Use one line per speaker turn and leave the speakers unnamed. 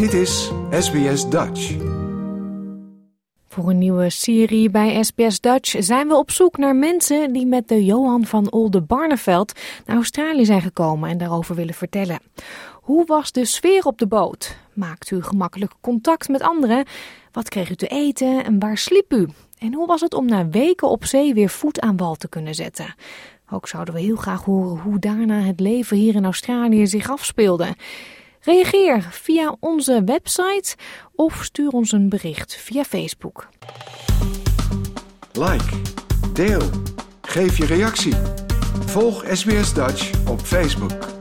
Dit is SBS Dutch.
Voor een nieuwe serie bij SBS Dutch zijn we op zoek naar mensen die met de Johan van Olde Barneveld naar Australië zijn gekomen en daarover willen vertellen. Hoe was de sfeer op de boot? Maakt u gemakkelijk contact met anderen? Wat kreeg u te eten en waar sliep u? En hoe was het om na weken op zee weer voet aan wal te kunnen zetten? Ook zouden we heel graag horen hoe daarna het leven hier in Australië zich afspeelde. Reageer via onze website of stuur ons een bericht via Facebook.
Like, deel, geef je reactie. Volg SBS Dutch op Facebook.